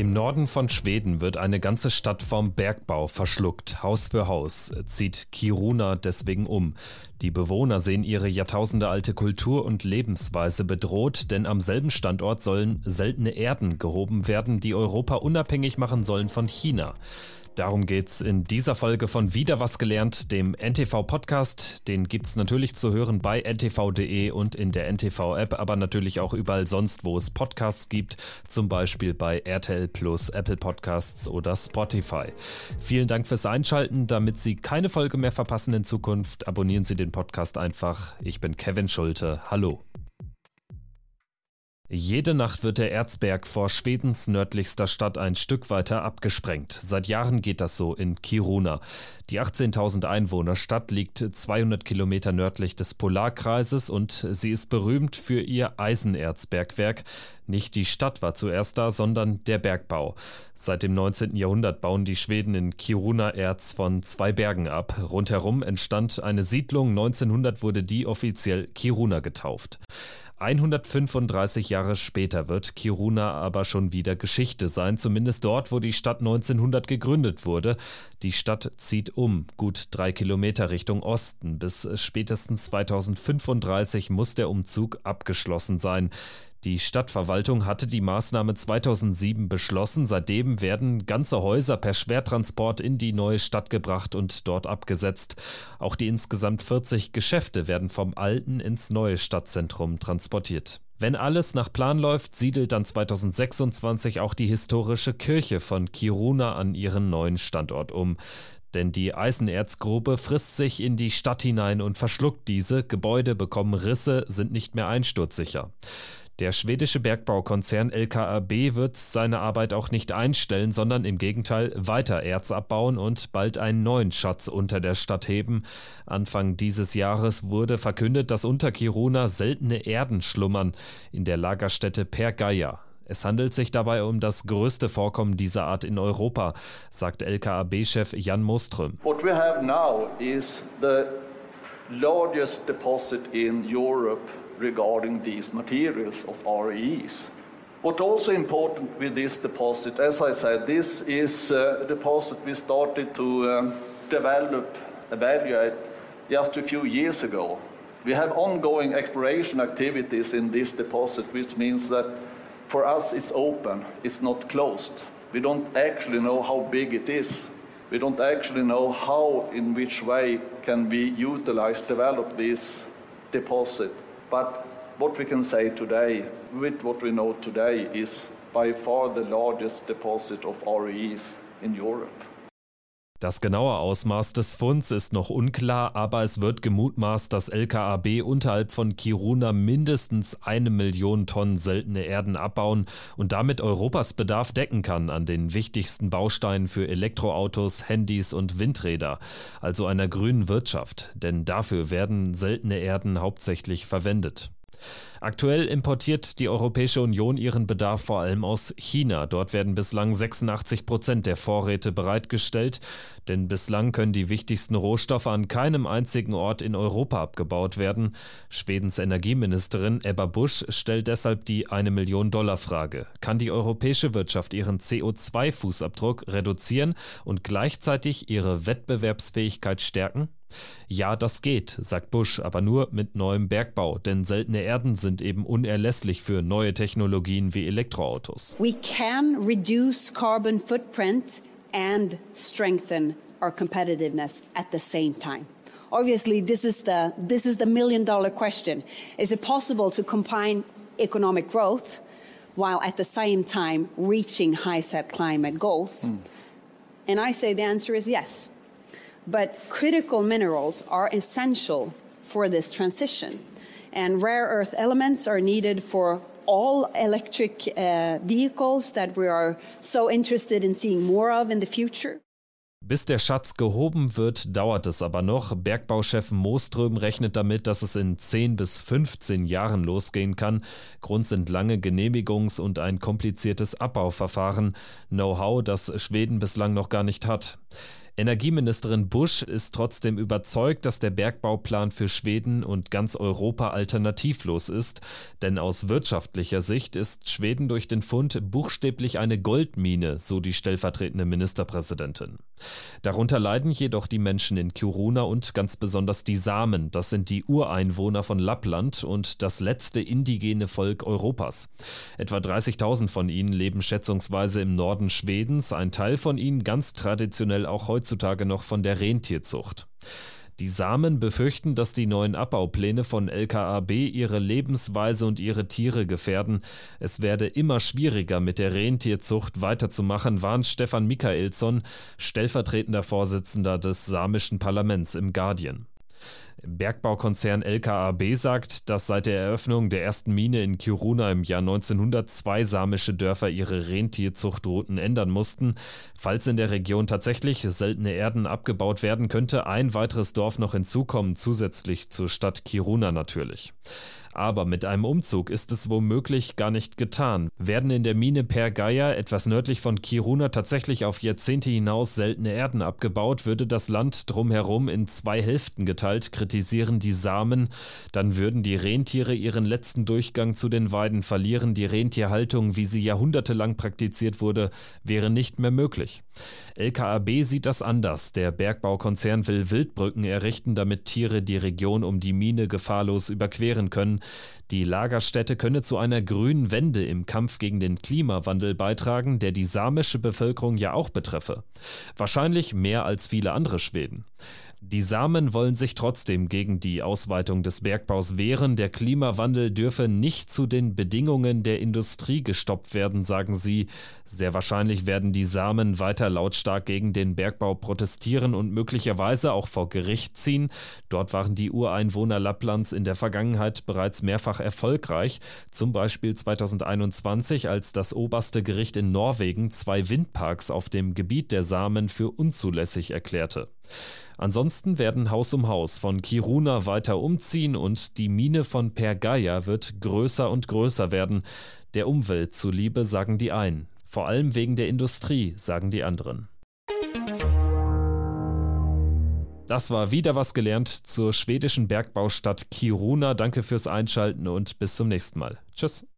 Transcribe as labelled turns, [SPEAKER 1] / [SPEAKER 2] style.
[SPEAKER 1] Im Norden von Schweden wird eine ganze Stadt vom Bergbau verschluckt. Haus für Haus zieht Kiruna deswegen um. Die Bewohner sehen ihre jahrtausendealte Kultur und Lebensweise bedroht, denn am selben Standort sollen seltene Erden gehoben werden, die Europa unabhängig machen sollen von China. Darum geht's in dieser Folge von Wieder was gelernt, dem NTV Podcast. Den gibt's natürlich zu hören bei ntv.de und in der NTV App, aber natürlich auch überall sonst, wo es Podcasts gibt, zum Beispiel bei RTL Plus, Apple Podcasts oder Spotify. Vielen Dank fürs Einschalten. Damit Sie keine Folge mehr verpassen in Zukunft, abonnieren Sie den Podcast einfach. Ich bin Kevin Schulte. Hallo. Jede Nacht wird der Erzberg vor Schwedens nördlichster Stadt ein Stück weiter abgesprengt. Seit Jahren geht das so in Kiruna. Die 18.000 Einwohner Stadt liegt 200 Kilometer nördlich des Polarkreises und sie ist berühmt für ihr Eisenerzbergwerk. Nicht die Stadt war zuerst da, sondern der Bergbau. Seit dem 19. Jahrhundert bauen die Schweden in Kiruna Erz von zwei Bergen ab. Rundherum entstand eine Siedlung. 1900 wurde die offiziell Kiruna getauft. 135 Jahre später wird Kiruna aber schon wieder Geschichte sein, zumindest dort, wo die Stadt 1900 gegründet wurde. Die Stadt zieht um, gut drei Kilometer Richtung Osten. Bis spätestens 2035 muss der Umzug abgeschlossen sein. Die Stadtverwaltung hatte die Maßnahme 2007 beschlossen. Seitdem werden ganze Häuser per Schwertransport in die neue Stadt gebracht und dort abgesetzt. Auch die insgesamt 40 Geschäfte werden vom alten ins neue Stadtzentrum transportiert. Wenn alles nach Plan läuft, siedelt dann 2026 auch die historische Kirche von Kiruna an ihren neuen Standort um. Denn die Eisenerzgrube frisst sich in die Stadt hinein und verschluckt diese. Gebäude bekommen Risse, sind nicht mehr einsturzsicher. Der schwedische Bergbaukonzern LKAB wird seine Arbeit auch nicht einstellen, sondern im Gegenteil weiter Erz abbauen und bald einen neuen Schatz unter der Stadt heben. Anfang dieses Jahres wurde verkündet, dass unter Kiruna seltene Erden schlummern in der Lagerstätte Pergaya. Es handelt sich dabei um das größte Vorkommen dieser Art in Europa, sagt LKAB-Chef Jan Moström.
[SPEAKER 2] What we have now is the largest deposit in Europe regarding these materials of REEs. What also important with this deposit, as I said, this is uh, a deposit we started to um, develop, evaluate just a few years ago. We have ongoing exploration activities in this deposit, which means that for us it's open, it's not closed. We don't actually know how big it is. We don't actually know how, in which way can we utilize, develop this deposit. But what we can say today, with what we know today, is by far the largest deposit of REEs in Europe.
[SPEAKER 1] Das genaue Ausmaß des Funds ist noch unklar, aber es wird gemutmaßt, dass LKAB unterhalb von Kiruna mindestens eine Million Tonnen seltene Erden abbauen und damit Europas Bedarf decken kann an den wichtigsten Bausteinen für Elektroautos, Handys und Windräder, also einer grünen Wirtschaft, denn dafür werden seltene Erden hauptsächlich verwendet. Aktuell importiert die Europäische Union ihren Bedarf vor allem aus China. Dort werden bislang 86 Prozent der Vorräte bereitgestellt, denn bislang können die wichtigsten Rohstoffe an keinem einzigen Ort in Europa abgebaut werden. Schwedens Energieministerin Ebba Busch stellt deshalb die eine Million Dollar Frage. Kann die europäische Wirtschaft ihren CO2-Fußabdruck reduzieren und gleichzeitig ihre Wettbewerbsfähigkeit stärken? Ja, das geht, sagt Bush, aber nur mit neuem Bergbau, denn seltene Erden sind eben unerlässlich für neue Technologien wie Elektroautos.
[SPEAKER 3] We can reduce carbon footprint and strengthen our competitiveness at the same time. Obviously, this is the this is the million dollar question. Is it possible to combine economic growth while at the same time reaching high set climate goals? Mm. And I say the answer is yes. But critical minerals are essential for this transition. And rare earth elements are needed for all electric uh, vehicles that we are so interested in seeing more of in the future.
[SPEAKER 1] Bis der Schatz gehoben wird, dauert es aber noch. Bergbauchef Moström rechnet damit, dass es in 10 bis 15 Jahren losgehen kann. Grund sind lange Genehmigungs- und ein kompliziertes Abbauverfahren. Know-how, das Schweden bislang noch gar nicht hat. Energieministerin Busch ist trotzdem überzeugt, dass der Bergbauplan für Schweden und ganz Europa alternativlos ist, denn aus wirtschaftlicher Sicht ist Schweden durch den Fund buchstäblich eine Goldmine, so die stellvertretende Ministerpräsidentin. Darunter leiden jedoch die Menschen in Kiruna und ganz besonders die Samen, das sind die Ureinwohner von Lappland und das letzte indigene Volk Europas. Etwa 30.000 von ihnen leben schätzungsweise im Norden Schwedens, ein Teil von ihnen ganz traditionell auch heutzutage noch von der Rentierzucht. Die Samen befürchten, dass die neuen Abbaupläne von LKAB ihre Lebensweise und ihre Tiere gefährden. Es werde immer schwieriger, mit der Rentierzucht weiterzumachen, warnt Stefan Michaelsson, stellvertretender Vorsitzender des samischen Parlaments im Guardian. Bergbaukonzern LKAB sagt, dass seit der Eröffnung der ersten Mine in Kiruna im Jahr 1900 zwei samische Dörfer ihre Rentierzuchtrouten ändern mussten. Falls in der Region tatsächlich seltene Erden abgebaut werden, könnte ein weiteres Dorf noch hinzukommen, zusätzlich zur Stadt Kiruna natürlich. Aber mit einem Umzug ist es womöglich gar nicht getan. Werden in der Mine Per Geier, etwas nördlich von Kiruna, tatsächlich auf Jahrzehnte hinaus seltene Erden abgebaut, würde das Land drumherum in zwei Hälften geteilt, kritisieren die Samen. Dann würden die Rentiere ihren letzten Durchgang zu den Weiden verlieren. Die Rentierhaltung, wie sie jahrhundertelang praktiziert wurde, wäre nicht mehr möglich. LKAB sieht das anders. Der Bergbaukonzern will Wildbrücken errichten, damit Tiere die Region um die Mine gefahrlos überqueren können. Die Lagerstätte könne zu einer grünen Wende im Kampf gegen den Klimawandel beitragen, der die samische Bevölkerung ja auch betreffe. Wahrscheinlich mehr als viele andere Schweden. Die Samen wollen sich trotzdem gegen die Ausweitung des Bergbaus wehren. Der Klimawandel dürfe nicht zu den Bedingungen der Industrie gestoppt werden, sagen sie. Sehr wahrscheinlich werden die Samen weiter lautstark gegen den Bergbau protestieren und möglicherweise auch vor Gericht ziehen. Dort waren die Ureinwohner Lapplands in der Vergangenheit bereits mehrfach erfolgreich, zum Beispiel 2021, als das oberste Gericht in Norwegen zwei Windparks auf dem Gebiet der Samen für unzulässig erklärte. Ansonsten werden Haus um Haus von Kiruna weiter umziehen und die Mine von Pergaya wird größer und größer werden. Der Umwelt zuliebe, sagen die einen. Vor allem wegen der Industrie, sagen die anderen. Das war wieder was gelernt zur schwedischen Bergbaustadt Kiruna. Danke fürs Einschalten und bis zum nächsten Mal. Tschüss.